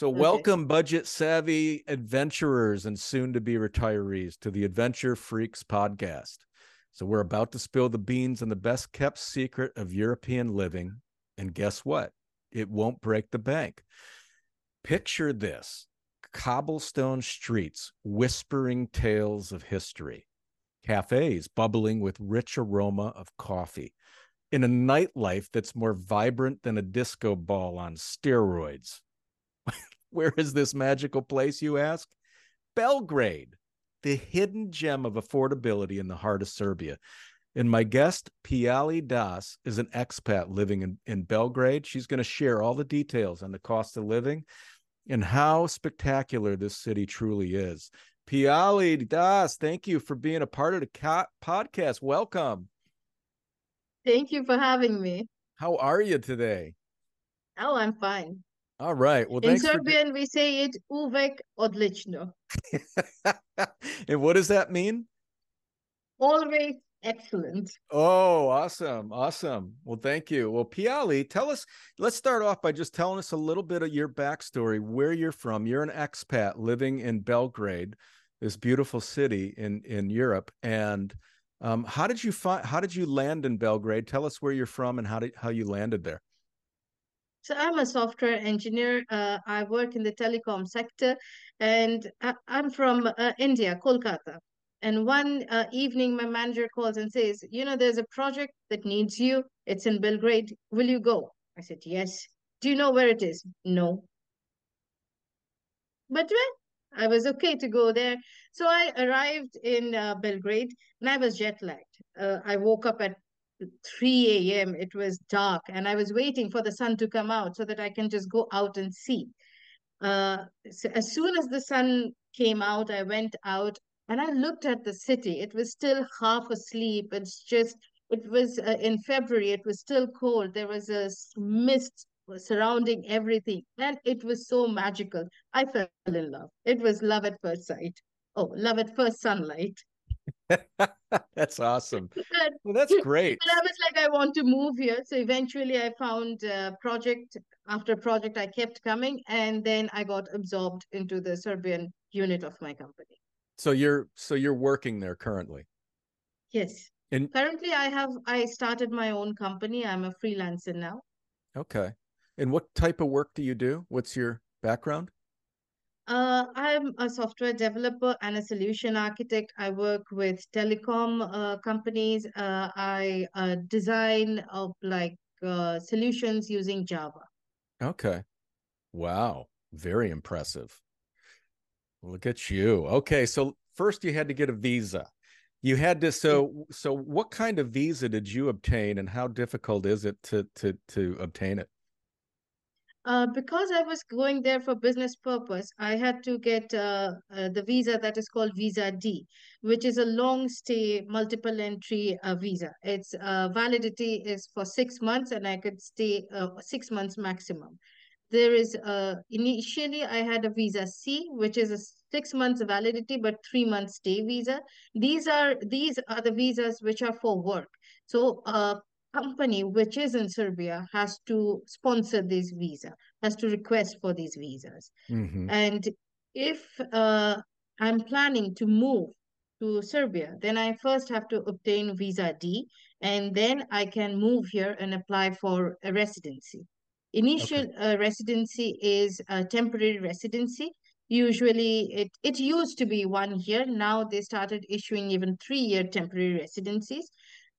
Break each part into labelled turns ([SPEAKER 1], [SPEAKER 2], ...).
[SPEAKER 1] So,
[SPEAKER 2] Okay.
[SPEAKER 1] welcome, budget savvy adventurers and soon to be retirees, to the Adventure Freaks podcast. So, we're about to spill the beans on the best kept secret of European living. And guess what? It won't break the bank. Picture this cobblestone streets whispering tales of history, cafes bubbling with rich aroma of coffee, in a nightlife that's more vibrant than a disco ball on steroids. Where is this magical place, you ask? Belgrade, the hidden gem of affordability in the heart of Serbia. And my guest, Piyalee Das, is an expat living in, in Belgrade. She's going to share all the details on the cost of living and how spectacular this city truly is. Piyalee Das, thank you for being a part of the co- podcast. Welcome.
[SPEAKER 2] Thank you for having me.
[SPEAKER 1] How are you today?
[SPEAKER 2] Oh, I'm fine.
[SPEAKER 1] All right. Well,
[SPEAKER 2] In
[SPEAKER 1] thanks for.
[SPEAKER 2] Serbian, we say it uvek odlično.
[SPEAKER 1] and what does that mean?
[SPEAKER 2] Always excellent.
[SPEAKER 1] Oh, awesome. Awesome. Well, thank you. Well, Piyalee, tell us, let's start off by just telling us a little bit of your backstory, where you're from. You're an expat living in Belgrade, this beautiful city in, in Europe. And um, how did you find, how did you land in Belgrade? Tell us where you're from and how did, how you landed there.
[SPEAKER 2] So I'm a software engineer. Uh, I work in the telecom sector, and I, I'm from uh, India, Kolkata. And one uh, evening, my manager calls and says, "You know, there's a project that needs you. It's in Belgrade. Will you go?" I said, "Yes." Do you know where it is? No. But well, I was okay to go there. So I arrived in uh, Belgrade, and I was jet lagged. Uh, I woke up at 3 a.m. It was dark, and I was waiting for the sun to come out so that I can just go out and see. Uh, so as soon as the sun came out, I went out and I looked at the city. It was still half asleep. It's just, it was uh, in February, it was still cold. There was a mist surrounding everything, and it was so magical. I fell in love. It was love at first sight. Oh, love at first sunlight.
[SPEAKER 1] that's awesome. Well, that's great.
[SPEAKER 2] And I was like, I want to move here. So eventually I found a project after project I kept coming and then I got absorbed into the Serbian unit of my company.
[SPEAKER 1] So you're, so you're working there currently.
[SPEAKER 2] Yes.
[SPEAKER 1] And
[SPEAKER 2] Currently I have I started my own company. I'm a freelancer now.
[SPEAKER 1] okay. And what type of work do you do? What's your background?
[SPEAKER 2] Uh, I'm a software developer and a solution architect. I work with telecom uh, companies. Uh, I uh, design of like uh, solutions using Java.
[SPEAKER 1] Okay. Wow. Very impressive. Look at you. Okay. So first you had to get a visa. You had to so so what kind of visa did you obtain and how difficult is it to to to obtain it?
[SPEAKER 2] Uh, because I was going there for business purpose, I had to get uh, uh, the visa that is called Visa D, which is a long stay, multiple entry uh, visa. Its uh, validity is for six months, and I could stay uh, six months maximum. There is initially I had a visa C, which is a six months validity but three months stay visa. These are these are the visas which are for work. So company which is in Serbia has to sponsor this visa, has to request for these visas.
[SPEAKER 1] Mhm.
[SPEAKER 2] And if uh, I'm planning to move to Serbia, then I first have to obtain visa D, and then I can move here and apply for a residency. Initial uh, residency is a temporary residency. Usually, it, it used to be one year. Now they started issuing even three-year temporary residencies.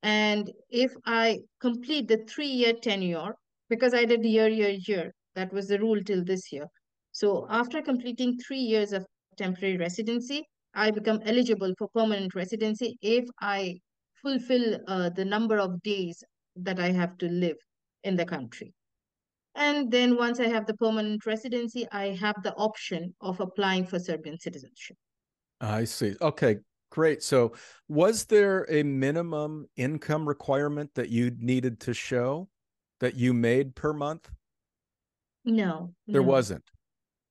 [SPEAKER 2] And if I complete the three-year tenure, because I did year, year, year, that was the rule till this year. So after completing three years of temporary residency, I become eligible for permanent residency if I fulfill uh, the number of days that I have to live in the country. And then once I have the permanent residency, I have the option of applying for Serbian citizenship.
[SPEAKER 1] I see. Okay, great. So was there a minimum income requirement that you needed to show that you made per month?
[SPEAKER 2] No,
[SPEAKER 1] There
[SPEAKER 2] no,
[SPEAKER 1] wasn't.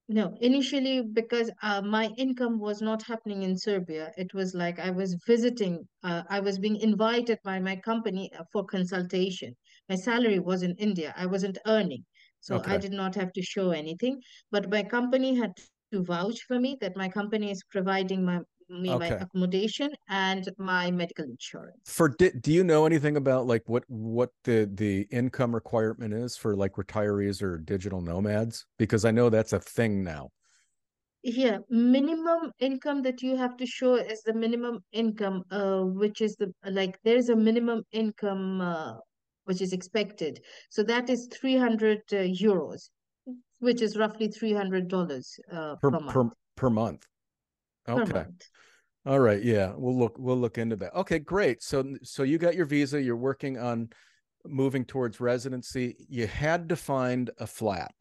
[SPEAKER 2] no. Initially, because uh, my income was not happening in Serbia, it was like I was visiting, uh, I was being invited by my company uh, for consultation. My salary was in India. I wasn't earning. So I did not have to show anything, but my company had to vouch for me that my company is providing my me my accommodation and my medical insurance.
[SPEAKER 1] For di- do you know anything about like what what the the income requirement is for like retirees or digital nomads? Because I know that's a thing now.
[SPEAKER 2] Yeah, minimum income that you have to show is the minimum income, uh, which is the like there's a minimum income uh, which is expected. So that is 300 uh, euros, which is roughly $300 uh,
[SPEAKER 1] per
[SPEAKER 2] per
[SPEAKER 1] per per month. Okay. All right. Yeah. We'll look we'll look into that. Okay, great. So so you got your visa, you're working on moving towards residency. You had to find a flat.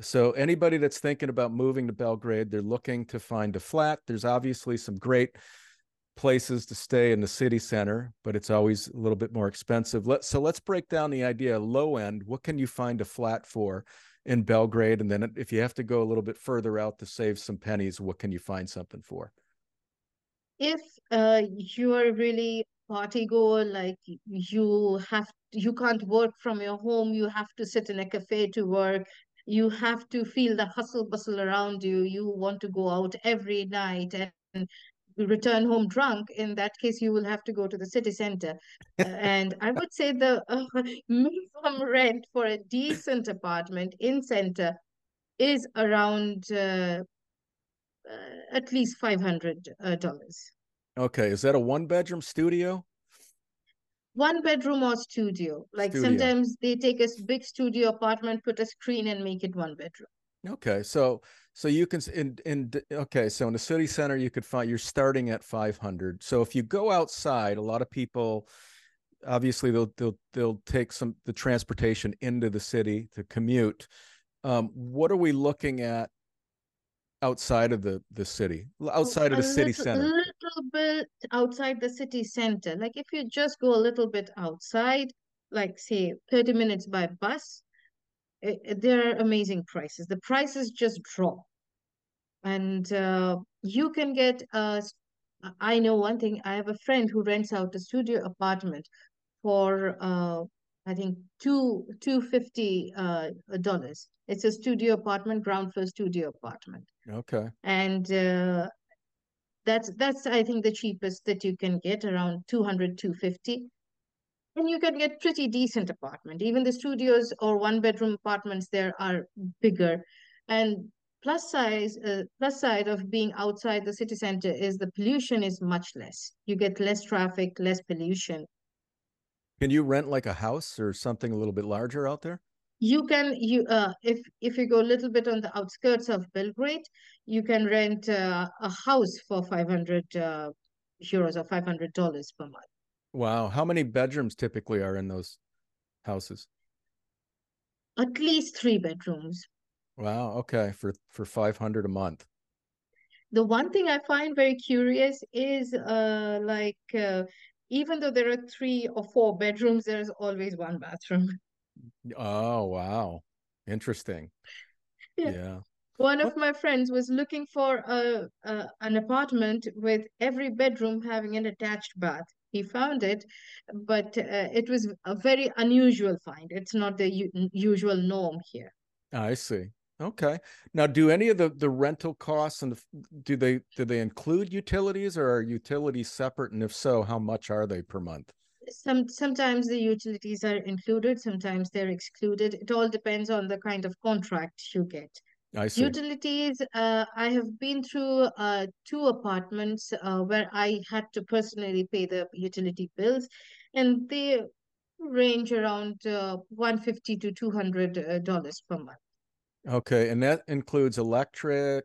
[SPEAKER 1] So anybody that's thinking about moving to Belgrade, they're looking to find a flat. There's obviously some great places to stay in the city center, but it's always a little bit more expensive. Let so let's break down the idea low end. What can you find a flat for in Belgrade? And then if you have to go a little bit further out to save some pennies, what can you find something for?
[SPEAKER 2] If uh, you are really party goer, like you have you can't work from your home, you have to sit in a cafe to work, you have to feel the hustle bustle around you, you want to go out every night and return home drunk, in that case, you will have to go to the city center. Uh, and I would say the uh, minimum rent for a decent apartment in center is around uh, uh, at least $500 uh.
[SPEAKER 1] Okay, is that a one bedroom studio?
[SPEAKER 2] One bedroom or studio. Like
[SPEAKER 1] Studio.
[SPEAKER 2] sometimes they take a big studio apartment, put a screen and make it one bedroom.
[SPEAKER 1] Okay, so so you can in in okay, so in the city center you could find you're starting at 500. So if you go outside, a lot of people obviously they'll they'll they'll take some the transportation into the city to commute. Um, what are we looking at outside of the the city,
[SPEAKER 2] Oh,
[SPEAKER 1] outside of
[SPEAKER 2] a
[SPEAKER 1] the city
[SPEAKER 2] little,
[SPEAKER 1] center?
[SPEAKER 2] A little bit outside the city center. Like if you just go a little bit outside, like say 30 minutes by bus, eh, eh, there are amazing prices. The prices just drop. And uh, you can get uh I know one thing. I have a friend who rents out a studio apartment for uh I think two two fifty uh dollars. It's a studio apartment, ground floor studio apartment.
[SPEAKER 1] Okay.
[SPEAKER 2] And uh that's that's I think the cheapest that you can get around 200, 250. And you can get pretty decent apartment. Even the studios or one bedroom apartments there are bigger. And plus size, uh, plus side of being outside the city center is the pollution is much less. You get less traffic, less pollution.
[SPEAKER 1] Can you rent like a house or something a little bit larger out there?
[SPEAKER 2] You can you uh if if you go a little bit on the outskirts of Belgrade, you can rent uh, a house for 500 uh, euros or 500 dollars per month.
[SPEAKER 1] Wow, how many bedrooms typically are in those houses?
[SPEAKER 2] At least three bedrooms.
[SPEAKER 1] Wow, okay, for for 500 a month.
[SPEAKER 2] The one thing I find very curious is uh like uh, even though there are three or four bedrooms, there's always one bathroom.
[SPEAKER 1] Oh, wow. Interesting.
[SPEAKER 2] Yeah.
[SPEAKER 1] Yeah.
[SPEAKER 2] One of my friends was looking for a, a an apartment with every bedroom having an attached bath. He found it, but uh, it was a very unusual find. It's not the u usual norm here.
[SPEAKER 1] I see. Okay. Now, do any of the the rental costs and the, do they do they include utilities or are utilities separate? And if so, how much are they per month?
[SPEAKER 2] Some sometimes the utilities are included, sometimes they're excluded. It all depends on the kind of contract you get.
[SPEAKER 1] I see.
[SPEAKER 2] Utilities, uh, I have been through uh, two apartments uh, where I had to personally pay the utility bills, and they range around uh, 150 to 200 uh, dollars per month.
[SPEAKER 1] Okay, and that includes electric,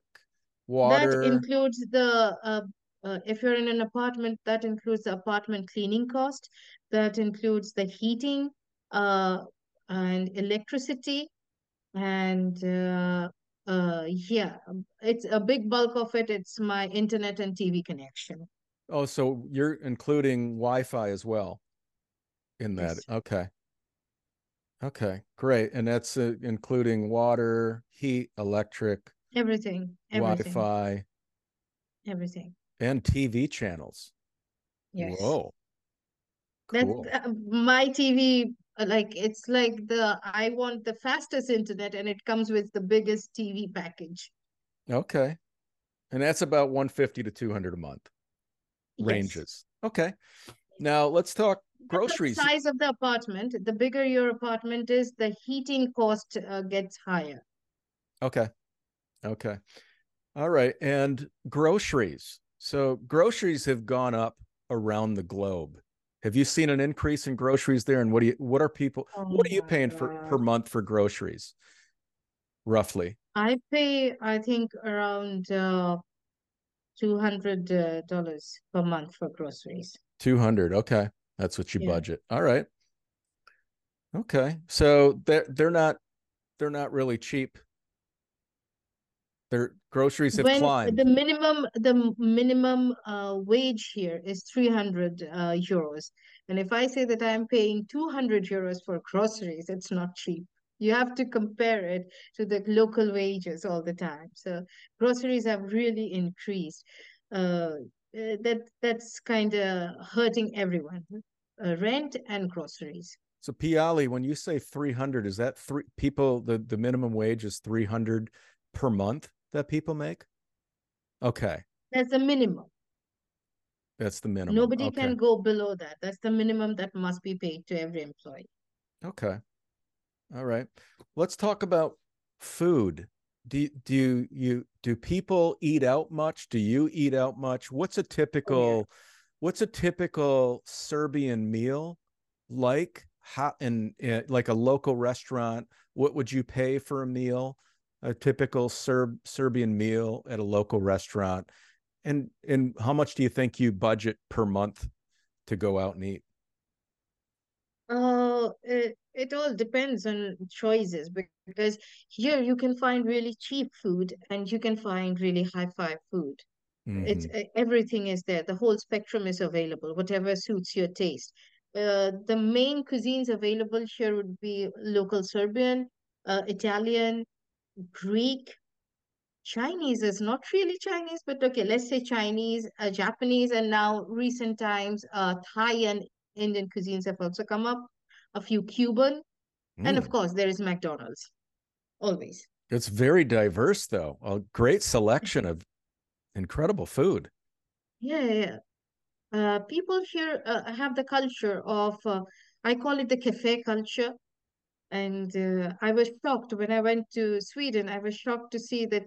[SPEAKER 1] water.
[SPEAKER 2] That includes the uh, uh, if you're in an apartment, that includes the apartment cleaning cost, that includes the heating, uh, and electricity, and uh, uh, yeah, it's a big bulk of it. It's my internet and TV connection.
[SPEAKER 1] Oh, so you're including Wi-Fi as well in that.
[SPEAKER 2] Yes,
[SPEAKER 1] Okay. Okay, great. And that's uh, including water, heat, electric,
[SPEAKER 2] everything, everything,
[SPEAKER 1] Wi-Fi,
[SPEAKER 2] everything.
[SPEAKER 1] and TV channels.
[SPEAKER 2] Yes.
[SPEAKER 1] Whoa,
[SPEAKER 2] That's
[SPEAKER 1] cool.
[SPEAKER 2] uh, my TV uh, like it's like the I want the fastest internet and it comes with the biggest TV package.
[SPEAKER 1] Okay. And that's about 150 to 200 a month
[SPEAKER 2] Yes.
[SPEAKER 1] ranges. Okay. Now let's talk groceries.
[SPEAKER 2] size of the apartment, the bigger your apartment is, the heating cost uh, gets higher.
[SPEAKER 1] Okay. Okay. All right. And groceries. So groceries have gone up around the globe. Have you seen an increase in groceries there? And what do you what are people what are you
[SPEAKER 2] Oh
[SPEAKER 1] paying for per month for groceries? Roughly.
[SPEAKER 2] I pay, I think, around uh, 200 uh, dollars per month for groceries.
[SPEAKER 1] 200. Okay. That's what you
[SPEAKER 2] Yeah.
[SPEAKER 1] budget. All right. Okay. So they're they're not they're not really cheap. Their groceries have
[SPEAKER 2] When
[SPEAKER 1] climbed.
[SPEAKER 2] the minimum, the minimum uh, wage here is 300 uh, euros. And if I say that I'm paying 200 euros for groceries, it's not cheap. You have to compare it to the local wages all the time. So groceries have really increased. Uh, uh, that that's kind of hurting everyone. Uh, rent and groceries.
[SPEAKER 1] So Piyalee, when you say 300, is that three people the the minimum wage is 300 per month that people make? Okay.
[SPEAKER 2] That's the minimum.
[SPEAKER 1] That's the minimum.
[SPEAKER 2] Nobody
[SPEAKER 1] okay.
[SPEAKER 2] can go below that. That's the minimum that must be paid to every employee.
[SPEAKER 1] Okay. All right. Let's talk about food. Do do you, do people eat out much? Do you eat out much? What's a typical what's a typical Serbian meal like? How in, in like a local restaurant? What would you pay for a meal? A typical Serb Serbian meal at a local restaurant. And and how much do you think you budget per month to go out and eat?
[SPEAKER 2] Uh, it, it all depends on choices because here you can find really cheap food and you can find really high-fi food. It's
[SPEAKER 1] Mhm.
[SPEAKER 2] uh, everything is there. The whole spectrum is available, whatever suits your taste. Uh, the main cuisines available here would be local Serbian, uh, Italian, Greek. Chinese is not really Chinese, but okay, let's say Chinese, uh, Japanese, and now recent times, uh, Thai and Indian cuisines have also come up. A few Cuban, and of
[SPEAKER 1] Mm.
[SPEAKER 2] course, there is McDonald's, always.
[SPEAKER 1] It's very diverse, though. A great selection of incredible food.
[SPEAKER 2] Yeah, yeah. yeah. Uh, people here uh, have the culture of, uh, I call it the cafe culture. And uh, I was shocked when I went to Sweden. I was shocked to see that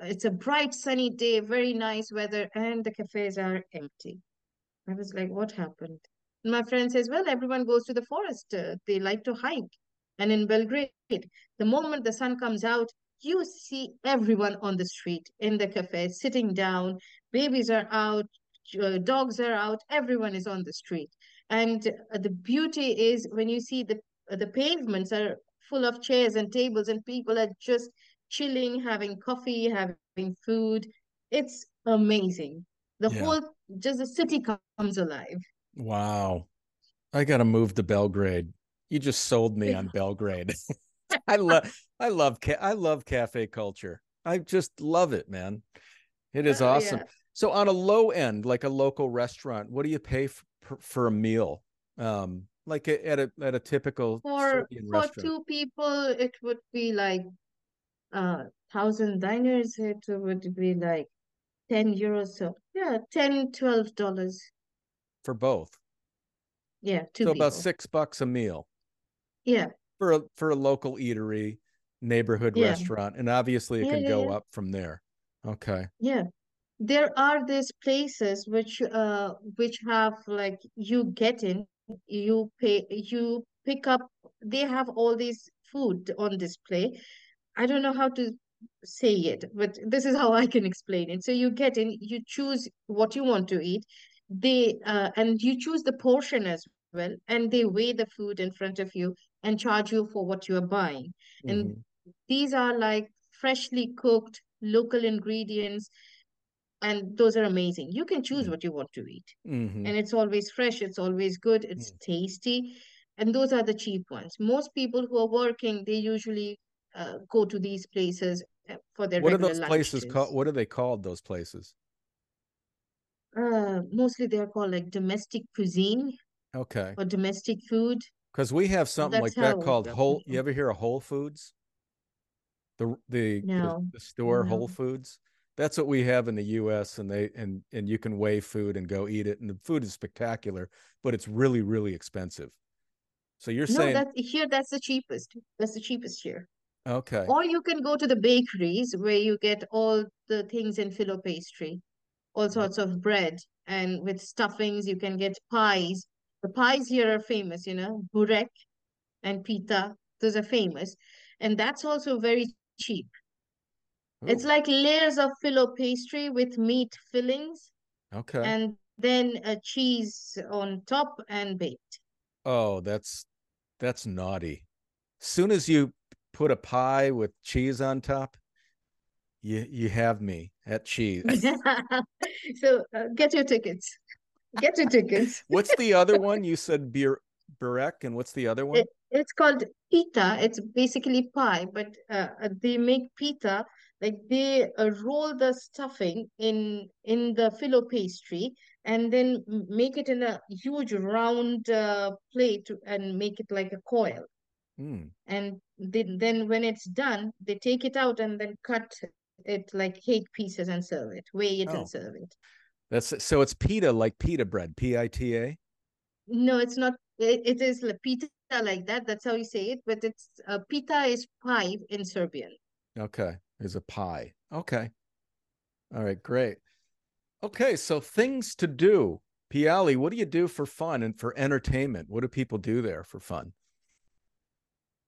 [SPEAKER 2] it's a bright, sunny day, very nice weather, and the cafes are empty. I was like, what happened? And my friend says, well, everyone goes to the forest. Uh, they like to hike. And in Belgrade, the moment the sun comes out, you see everyone on the street in the cafe sitting down. Babies are out, uh, dogs are out, everyone is on the street. And uh, the beauty is when you see the uh, the pavements are full of chairs and tables, and people are just chilling, having coffee, having food. It's amazing. The
[SPEAKER 1] Yeah.
[SPEAKER 2] whole just the city comes alive.
[SPEAKER 1] Wow. I got to move to Belgrade. You just sold me on Belgrade. I love I love ca- I love cafe culture. I just love it, man. It is
[SPEAKER 2] Oh,
[SPEAKER 1] awesome.
[SPEAKER 2] yeah.
[SPEAKER 1] So on a low end, like a local restaurant, what do you pay f- per, for a meal? Um like a, at a at a typical
[SPEAKER 2] For
[SPEAKER 1] Serbian
[SPEAKER 2] for
[SPEAKER 1] restaurant.
[SPEAKER 2] two people, it would be like uh thousand dinars. It would be like 10 euros. So yeah, 10, 12 dollars.
[SPEAKER 1] For both.
[SPEAKER 2] Yeah, two
[SPEAKER 1] so
[SPEAKER 2] people.
[SPEAKER 1] about 6 bucks a meal
[SPEAKER 2] Yeah,
[SPEAKER 1] for a for a local eatery, neighborhood
[SPEAKER 2] Yeah.
[SPEAKER 1] restaurant, and obviously it
[SPEAKER 2] Yeah,
[SPEAKER 1] can
[SPEAKER 2] yeah,
[SPEAKER 1] go up from there. Okay.
[SPEAKER 2] yeah. There are these places which uh which have like you get in, you pay, you pick up. They have all these food on display. I don't know how to say it, but this is how I can explain it. So you get in, you choose what you want to eat. They uh, and you choose the portion as well, and they weigh the food in front of you and charge you for what you are buying. And
[SPEAKER 1] Mhm.
[SPEAKER 2] these are like freshly cooked local ingredients, and those are amazing. You can choose
[SPEAKER 1] Mm.
[SPEAKER 2] what you want to eat,
[SPEAKER 1] Mhm.
[SPEAKER 2] and it's always fresh, it's always good, it's tasty, and those are the cheap ones. Most people who are working, they usually uh, go to these places uh, for their
[SPEAKER 1] What are those places called? What are they called? Those places?
[SPEAKER 2] Uh, mostly they are called like domestic cuisine
[SPEAKER 1] Okay.
[SPEAKER 2] or domestic food.
[SPEAKER 1] Because we have something
[SPEAKER 2] That's
[SPEAKER 1] like that called
[SPEAKER 2] the-
[SPEAKER 1] Whole. You ever hear of Whole Foods? The the the-
[SPEAKER 2] No,
[SPEAKER 1] the, store Whole. Foods. That's what we have in the U.S. and they and and you can weigh food and go eat it, and the food is spectacular, but it's really really expensive. So you're
[SPEAKER 2] No,
[SPEAKER 1] saying
[SPEAKER 2] that's here. That's the cheapest. That's the cheapest here.
[SPEAKER 1] okay,
[SPEAKER 2] Or you can go to the bakeries where you get all the things in filo pastry, all sorts of bread, and with stuffings, you can get pies. The pies here are famous, you know, burek and pita. Those are famous. And that's also very cheap. It's like layers of filo pastry with meat fillings
[SPEAKER 1] okay.
[SPEAKER 2] and then a cheese on top and baked.
[SPEAKER 1] Oh, that's that's naughty. Soon as you put a pie with cheese on top, you you have me at cheese.
[SPEAKER 2] So uh, get your tickets. Get your tickets.
[SPEAKER 1] what's the other one? You said beer burek, and what's the other one?
[SPEAKER 2] It, it's called pita. It's basically pie, but uh, uh, they make pita like they uh, roll the stuffing in in the filo pastry and then make it in a huge round uh, plate and make it like a coil.
[SPEAKER 1] Hmm.
[SPEAKER 2] And then then when it's done, they take it out and then cut it like cake pieces and serve it, weigh it
[SPEAKER 1] Oh.
[SPEAKER 2] and serve it.
[SPEAKER 1] That's so it's pita like pita bread, P I T A.
[SPEAKER 2] No, it's not. It, it is like pita like that. That's how you say it. But it's uh, pita is pie in Serbian.
[SPEAKER 1] Okay, is a pie. Okay, all right, great. Okay, so things to do. Piyalee, what do you do for fun and for entertainment? What do people do there for fun?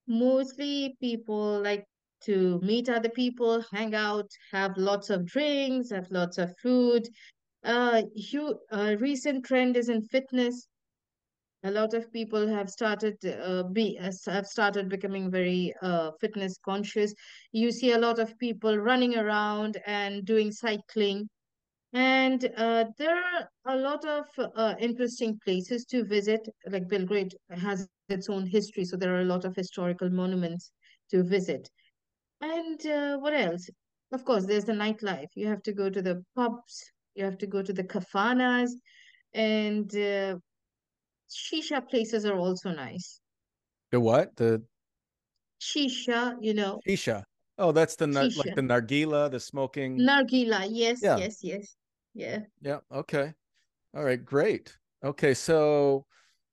[SPEAKER 2] Mostly people like to meet other people, hang out, have lots of drinks, have lots of food. Uh, you, uh, recent trend is in fitness. A lot of people have started uh, be uh, have started becoming very uh, fitness conscious. You see a lot of people running around and doing cycling. And uh, there are a lot of uh, interesting places to visit. Like Belgrade has its own history, so there are a lot of historical monuments to visit. And uh, what else? Of course, there's the nightlife. You have to go to the pubs, you have to go to the kafanas, and uh, shisha places are also nice.
[SPEAKER 1] The what? The
[SPEAKER 2] Shisha, you know,
[SPEAKER 1] shisha. Oh, that's the nar- like the nargila, the smoking.
[SPEAKER 2] nargila. Yes,
[SPEAKER 1] Yeah.
[SPEAKER 2] yes, yes. Yeah.
[SPEAKER 1] Yeah. Okay. All right. Great. Okay. So,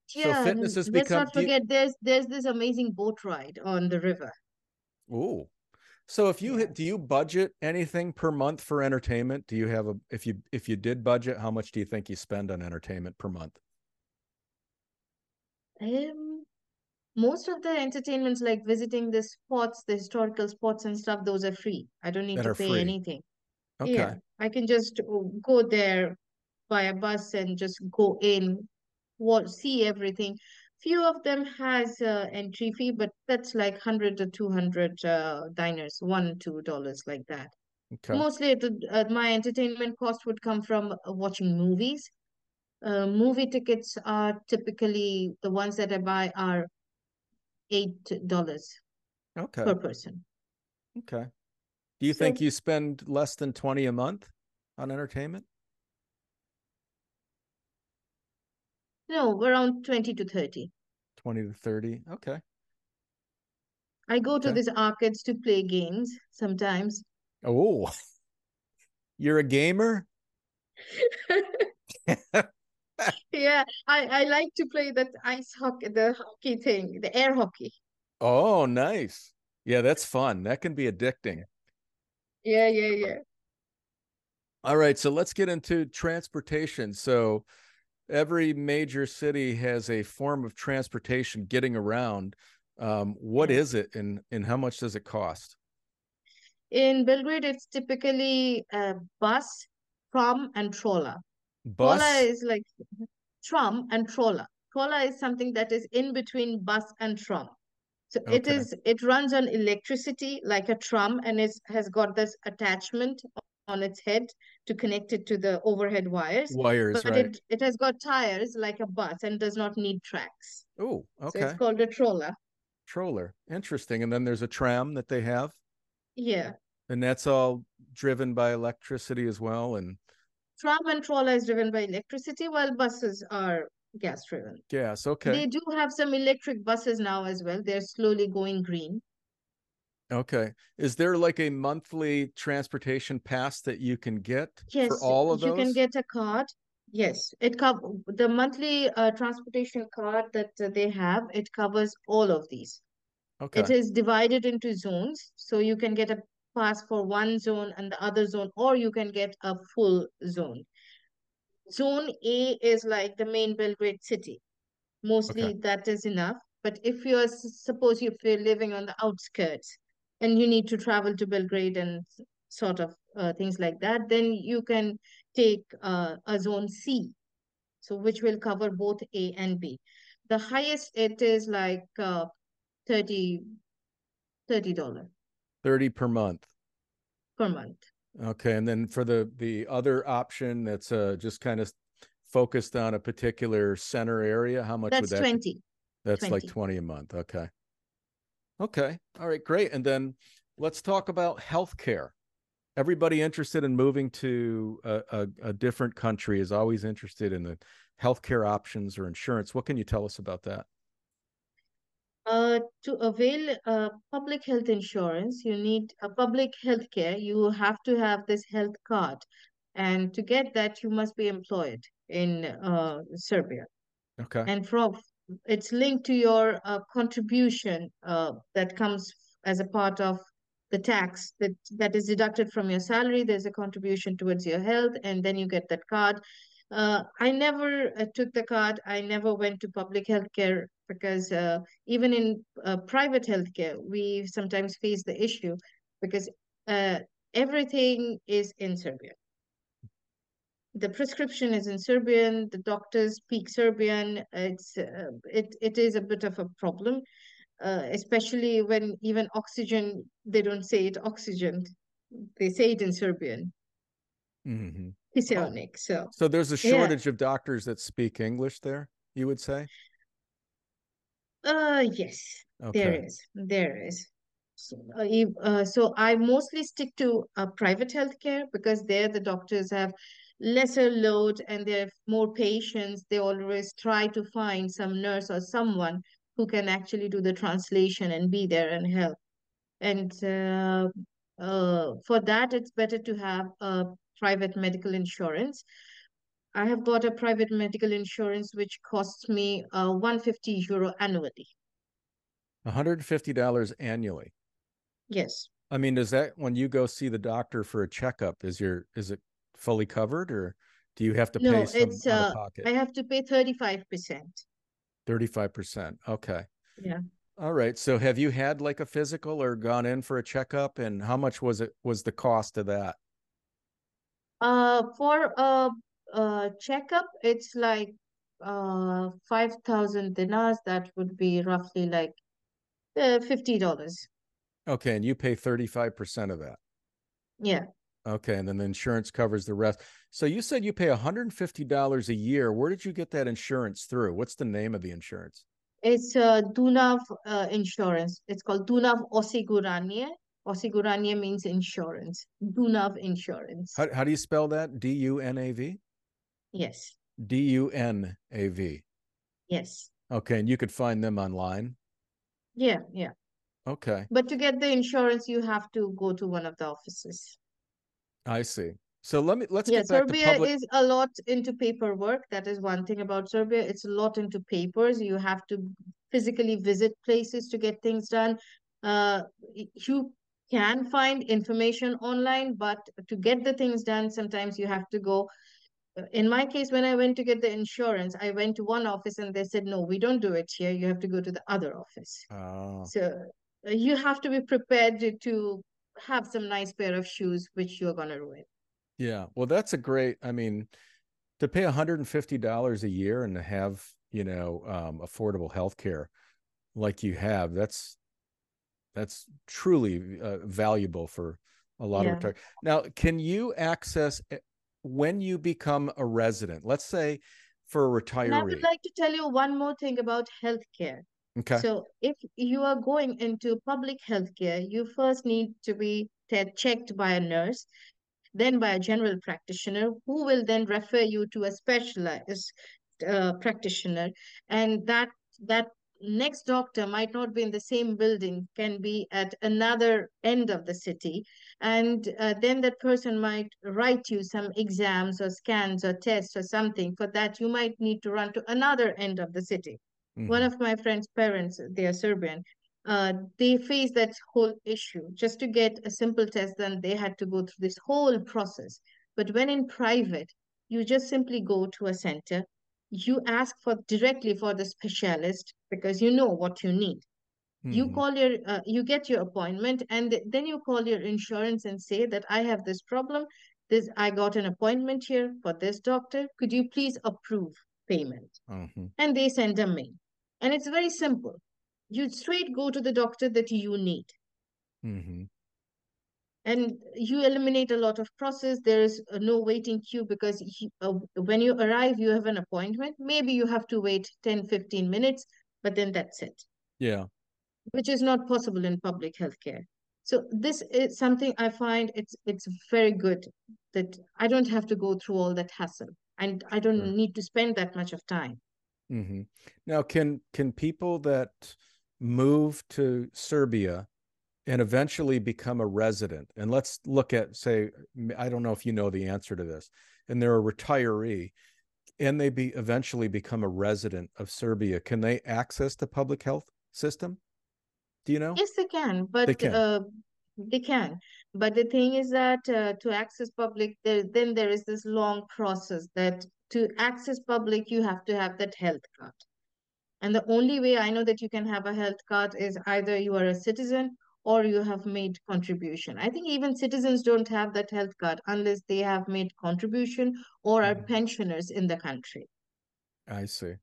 [SPEAKER 1] so
[SPEAKER 2] Yeah,
[SPEAKER 1] fitness
[SPEAKER 2] and
[SPEAKER 1] has
[SPEAKER 2] let's
[SPEAKER 1] become.
[SPEAKER 2] not
[SPEAKER 1] do you-
[SPEAKER 2] forget there's there's this amazing boat ride on the river.
[SPEAKER 1] Ooh. So if you
[SPEAKER 2] Yeah.
[SPEAKER 1] hit, do you budget anything per month for entertainment? Do you have a if you if you did budget, how much do you think you spend on entertainment per month?
[SPEAKER 2] Um, most of the entertainments like visiting the spots, the historical spots and stuff, those are free. I don't need
[SPEAKER 1] That
[SPEAKER 2] to pay
[SPEAKER 1] free.
[SPEAKER 2] anything.
[SPEAKER 1] Okay.
[SPEAKER 2] Yeah, I can just uh, go there by a bus and just go in, what see everything. Few of them has uh, entry fee, but that's like hundred to two hundred uh, dinars, one two dollars like that.
[SPEAKER 1] Okay.
[SPEAKER 2] Mostly, uh, my entertainment cost would come from uh, watching movies. Uh, movie tickets are typically the ones that I buy are eight dollars
[SPEAKER 1] Okay.
[SPEAKER 2] per person.
[SPEAKER 1] Okay. Do you
[SPEAKER 2] So-
[SPEAKER 1] think you spend less than 20 a month on entertainment?
[SPEAKER 2] No, around twenty to thirty.
[SPEAKER 1] 20 to 30. Okay.
[SPEAKER 2] I go to
[SPEAKER 1] Okay.
[SPEAKER 2] these arcades to play games sometimes.
[SPEAKER 1] Oh. You're a gamer?
[SPEAKER 2] Yeah, I, I like to play that ice hockey, the hockey thing, the air hockey.
[SPEAKER 1] Oh, nice. Yeah, that's fun. That can be addicting.
[SPEAKER 2] Yeah, yeah, yeah.
[SPEAKER 1] All right, so let's get into transportation. So every major city has a form of transportation getting around. Um, what is it and and how much does it cost?
[SPEAKER 2] In Belgrade, it's typically a bus, tram, and trolla.
[SPEAKER 1] Bus?
[SPEAKER 2] Is like tram and trolla. Trolla is something that is in between bus and tram. So it
[SPEAKER 1] Okay.
[SPEAKER 2] is it runs on electricity like a tram and it has got this attachment on its head to connect it to the overhead wires.
[SPEAKER 1] Wires,
[SPEAKER 2] But
[SPEAKER 1] right?
[SPEAKER 2] it, it has got tires like a bus and does not need tracks.
[SPEAKER 1] Oh, okay.
[SPEAKER 2] So it's called a trolla.
[SPEAKER 1] Troller. Interesting. And then there's a tram that they have,
[SPEAKER 2] Yeah.
[SPEAKER 1] and that's all driven by electricity as well. And
[SPEAKER 2] Tram and trolla is driven by electricity while buses are gas driven.
[SPEAKER 1] Gas. Okay.
[SPEAKER 2] They do have some electric buses now as well. They're slowly going green.
[SPEAKER 1] Okay. Is there like a monthly transportation pass that you can get
[SPEAKER 2] Yes,
[SPEAKER 1] for all of
[SPEAKER 2] you
[SPEAKER 1] those?
[SPEAKER 2] You can get a card. Yes, it cover the monthly uh, transportation card that uh, they have. It covers all of these.
[SPEAKER 1] Okay.
[SPEAKER 2] It is divided into zones, so you can get a pass for one zone and the other zone, or you can get a full zone. Zone A is like the main Belgrade city. Mostly that is enough. But if you're, suppose if you're living on the outskirts and you need to travel to Belgrade and sort of uh, things like that, then you can take uh, a zone C, so which will cover both A and B. The highest it is like uh, 30 $30
[SPEAKER 1] 30 per month.
[SPEAKER 2] per month.
[SPEAKER 1] Okay. And then for the the other option that's uh just kind of focused on a particular center area, how much would
[SPEAKER 2] That's
[SPEAKER 1] that be?
[SPEAKER 2] 20.
[SPEAKER 1] That's like
[SPEAKER 2] 20.
[SPEAKER 1] 20 a month. Okay. Okay. All right, great. And then let's talk about healthcare. Everybody interested in moving to a, a, a different country is always interested in the healthcare options or insurance. What can you tell us about that?
[SPEAKER 2] Uh, to avail uh, public health insurance, you need a public health care. You have to have this health card. And to get that, you must be employed in uh, Serbia.
[SPEAKER 1] Okay.
[SPEAKER 2] And from it's linked to your uh, contribution uh, that comes as a part of the tax that, that is deducted from your salary. There's a contribution towards your health, and then you get that card. Uh, I never uh, took the card. I never went to public healthcare because uh, even in uh, private healthcare, we sometimes face the issue because everything is in Serbia. The prescription is in Serbian. The doctors speak Serbian. It's uh, it it is a bit of a problem, uh, especially when even oxygen they don't say it oxygen, they say it in Serbian,
[SPEAKER 1] hmm
[SPEAKER 2] kiselnik. So
[SPEAKER 1] So there's a
[SPEAKER 2] Yeah.
[SPEAKER 1] shortage of doctors that speak English there, you would say?
[SPEAKER 2] Uh, yes, there
[SPEAKER 1] Okay.
[SPEAKER 2] is. There is. So, uh, if- uh, so I mostly stick to uh, private healthcare because there the doctors have lesser load and they have more patients. They always try to find some nurse or someone who can actually do the translation and be there and help. And uh, uh, for that, it's better to have a private medical insurance. I have got a private medical insurance which costs me uh, 150 euro annually.
[SPEAKER 1] $150 annually.
[SPEAKER 2] Yes.
[SPEAKER 1] I mean, does that when you go see the doctor for a checkup, is your is it fully covered or do you have to
[SPEAKER 2] No,
[SPEAKER 1] pay some
[SPEAKER 2] it's
[SPEAKER 1] out
[SPEAKER 2] uh,
[SPEAKER 1] of pocket?
[SPEAKER 2] I have to pay 35%.
[SPEAKER 1] 35%. Okay.
[SPEAKER 2] Yeah.
[SPEAKER 1] All right. So have you had like a physical or gone in for a checkup and how much was it was the cost of that?
[SPEAKER 2] Uh, for a, a checkup, it's like uh 5,000 dinars. That would be roughly like uh, $50.
[SPEAKER 1] Okay, and you pay 35% of that.
[SPEAKER 2] Yeah.
[SPEAKER 1] Okay, and then the insurance covers the rest. So you said you pay $150 a year. Where did you get that insurance through? What's the name of the insurance?
[SPEAKER 2] It's uh, Dunav uh, insurance. It's called Dunav Osiguranje. Osiguranje means insurance. Dunav insurance.
[SPEAKER 1] How, how do you spell that? D U N A V?
[SPEAKER 2] Yes.
[SPEAKER 1] D U N A V.
[SPEAKER 2] Yes.
[SPEAKER 1] Okay, and you could find them online.
[SPEAKER 2] Yeah, yeah.
[SPEAKER 1] Okay,
[SPEAKER 2] But to get the insurance, you have to go to one of the offices.
[SPEAKER 1] I see. So let me let's
[SPEAKER 2] Yeah,
[SPEAKER 1] get back to
[SPEAKER 2] Serbia
[SPEAKER 1] public.
[SPEAKER 2] is a lot into paperwork. That is one thing about Serbia. It's a lot into papers. You have to physically visit places to get things done. Uh, you can find information online, but to get the things done, sometimes you have to go. In my case, when I went to get the insurance, I went to one office and they said, no, we don't do it here. You have to go to the other office.
[SPEAKER 1] Oh,
[SPEAKER 2] So uh, you have to be prepared to have some nice pair of shoes, which you're gonna ruin.
[SPEAKER 1] yeah. Well, that's a great. I mean, to pay $150 a year and to have, you know, um, affordable health care like you have, that's that's truly uh, valuable for a lot
[SPEAKER 2] Yeah.
[SPEAKER 1] of retire. Now, can you access eh, when you become a resident? Let's say for a
[SPEAKER 2] And I would like to tell you one more thing about healthcare.
[SPEAKER 1] Okay.
[SPEAKER 2] So if you are going into public healthcare, you first need to be checked by a nurse, then by a general practitioner, who will then refer you to a specialized uh, practitioner. And that that next doctor might not be in the same building can be at another end of the city. And uh, then that person might write you some exams or scans or tests or something for that you might need to run to another end of the city mm-hmm. one of my friend's parents they are serbian uh, they face that whole issue just to get a simple test then they had to go through this whole process. But when in private you just simply go to a center you ask for directly for the specialist because you know what you need. Mm-hmm. you call your uh, you get your appointment and th- then you call your insurance and say that i have this problem. This i got an appointment here for this doctor. Could you please approve payment. Mm-hmm. and they send a mail. And it's very simple. You straight go to the doctor that you need. Mm-hmm. And you eliminate a lot of process. There is no waiting queue because he, uh, when you arrive you have an appointment. Maybe you have to wait 10 15 minutes but then that's it.
[SPEAKER 1] Yeah.
[SPEAKER 2] Which is not possible in public healthcare. So this is something i find it's it's very good that i don't have to go through all that hassle and i don't sure. need to spend that much of time
[SPEAKER 1] mm-hmm. now can can people that move to serbia and eventually become a resident and let's look at say i don't know if you know the answer to this and they're a retiree and they be eventually become a resident of serbia can they access the public health system do you know
[SPEAKER 2] yes they can but they can, uh, they can. But the thing is that uh, to access public there, then there is this long process that to access public you have to have that health card and the only way i know that you can have a health card is either you are a citizen or you have made contribution. I think even citizens don't have that health card unless they have made contribution or are mm-hmm. pensioners in the country.
[SPEAKER 1] I see.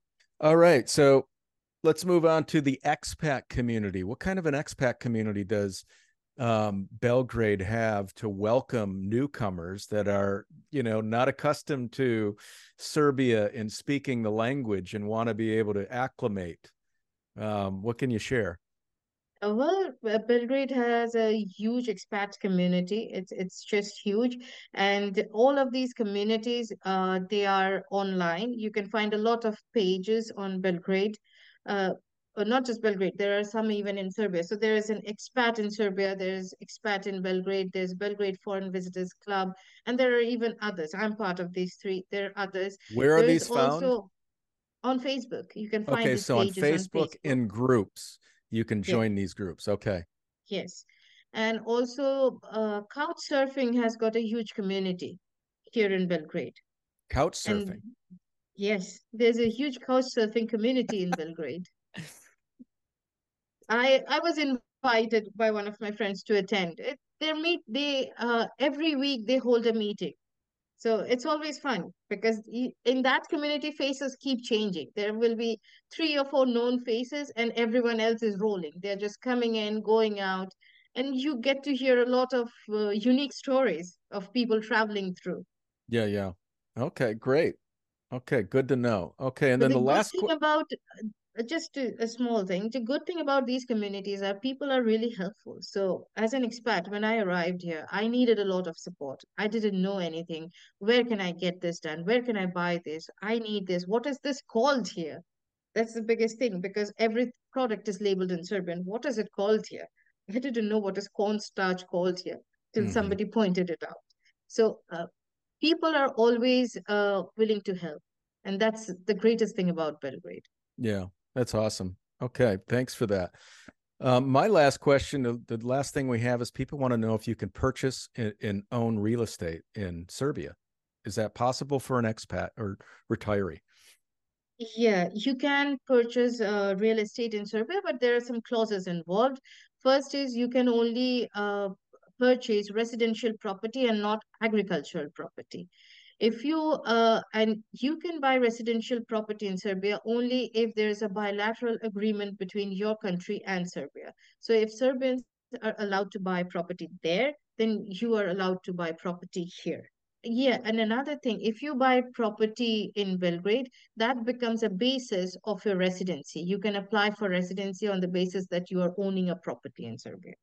[SPEAKER 1] All right. So let's move on to the expat community. What kind of an expat community does um, Belgrade have to welcome newcomers that are, you know, not accustomed to Serbia and speaking the language and want to be able to acclimate? Um, what can you share?
[SPEAKER 2] Uh, well, uh, Belgrade has a huge expat community. It's it's just huge, and all of these communities, uh, they are online. You can find a lot of pages on Belgrade, uh, not just Belgrade. There are some even in Serbia. So there is an expat in Serbia. There's expat in Belgrade. There's Belgrade Foreign Visitors Club, and there are even others. I'm part of these three. There are others.
[SPEAKER 1] Where are these found?
[SPEAKER 2] On Facebook. You can find.
[SPEAKER 1] Okay, so on Facebook, on Facebook in groups you can join these groups okay
[SPEAKER 2] yes and also uh, couch surfing has got a huge community here in belgrade
[SPEAKER 1] couch surfing and
[SPEAKER 2] yes there's a huge couch surfing community in belgrade i i was invited by one of my friends to attend it, they meet they uh, every week they hold a meeting so it's always fun because in that community, faces keep changing. There will be three or four known faces, and everyone else is rolling. They're just coming in, going out, and you get to hear a lot of uh, unique stories of people traveling through.
[SPEAKER 1] Yeah, yeah. Okay, great. Okay, good to know. Okay, and then the, the last
[SPEAKER 2] thing qu- about just a, a, small thing. The good thing about these communities are people are really helpful. So as an expat, when I arrived here, I needed a lot of support. I didn't know anything. Where can I get this done? Where can I buy this? I need this. What is this called here? That's the biggest thing because every product is labeled in Serbian. What is it called here? I didn't know what is cornstarch called here till mm-hmm. somebody pointed it out. So uh, people are always uh, willing to help. And that's the greatest thing about Belgrade.
[SPEAKER 1] Yeah. That's awesome. Okay, thanks for that. Um, my last question, the last thing we have is people want to know if you can purchase and, and own real estate in Serbia. Is that possible for an expat or retiree?
[SPEAKER 2] Yeah, you can purchase uh, real estate in Serbia, but there are some clauses involved. First is you can only uh, purchase residential property and not agricultural property if you uh, and you can buy residential property in serbia only if there's a bilateral agreement between your country and serbia. So if serbians are allowed to buy property there then you are allowed to buy property here. Yeah and another thing if you buy property in belgrade that becomes a basis of your residency. You can apply for residency on the basis that you are owning a property in serbia.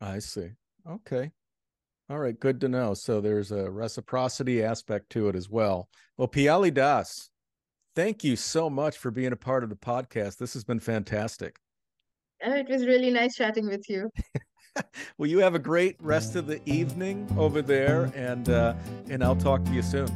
[SPEAKER 1] I see. Okay all right, good to know. So there's a reciprocity aspect to it as well. Well, Piyalee Das, thank you so much for being a part of the podcast. This has been fantastic.
[SPEAKER 2] Oh, it was really nice chatting with you.
[SPEAKER 1] well, you have a great rest of the evening over there, and uh, and I'll talk to you soon.